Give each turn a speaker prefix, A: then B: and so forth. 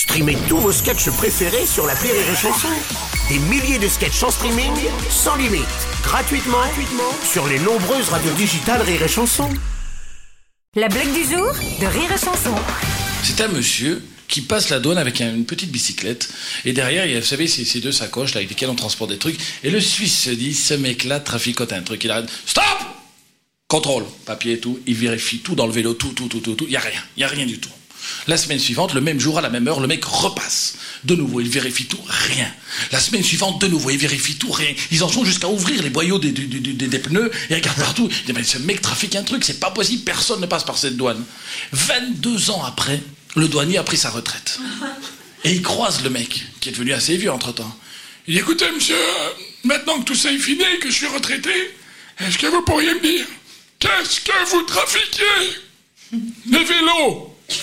A: Streamez tous vos sketchs préférés sur la Rire et Chanson. Des milliers de sketchs en streaming, sans limite, gratuitement, gratuitement sur les nombreuses radios digitales Rire et Chanson.
B: La blague du jour de Rire et Chanson.
C: C'est un monsieur qui passe la douane avec un- une petite bicyclette. Et derrière, il y a, vous savez, ces, ces deux sacoches là, avec lesquelles on transporte des trucs. Et le Suisse se dit, ce mec-là traficote un truc. Il arrête. Stop Contrôle. Papier et tout. Il vérifie tout dans le vélo, tout, tout, tout, tout, tout. Il y a rien. Il y a rien du tout. La semaine suivante, le même jour, à la même heure, le mec repasse. De nouveau, il vérifie tout, rien. La semaine suivante, de nouveau, il vérifie tout, rien. Ils en sont jusqu'à ouvrir les boyaux des, des- des- des- des pneus et regardent partout. Ils disent, mais ce mec trafique un truc, c'est pas possible, personne ne passe par cette douane. 22 ans après, le douanier a pris sa retraite. Et il croise le mec, qui est devenu assez vieux entre-temps. Il dit, écoutez, monsieur, maintenant que tout ça est fini, que je suis retraité, est-ce que vous pourriez me dire, qu'est-ce que vous trafiquez? Les vélos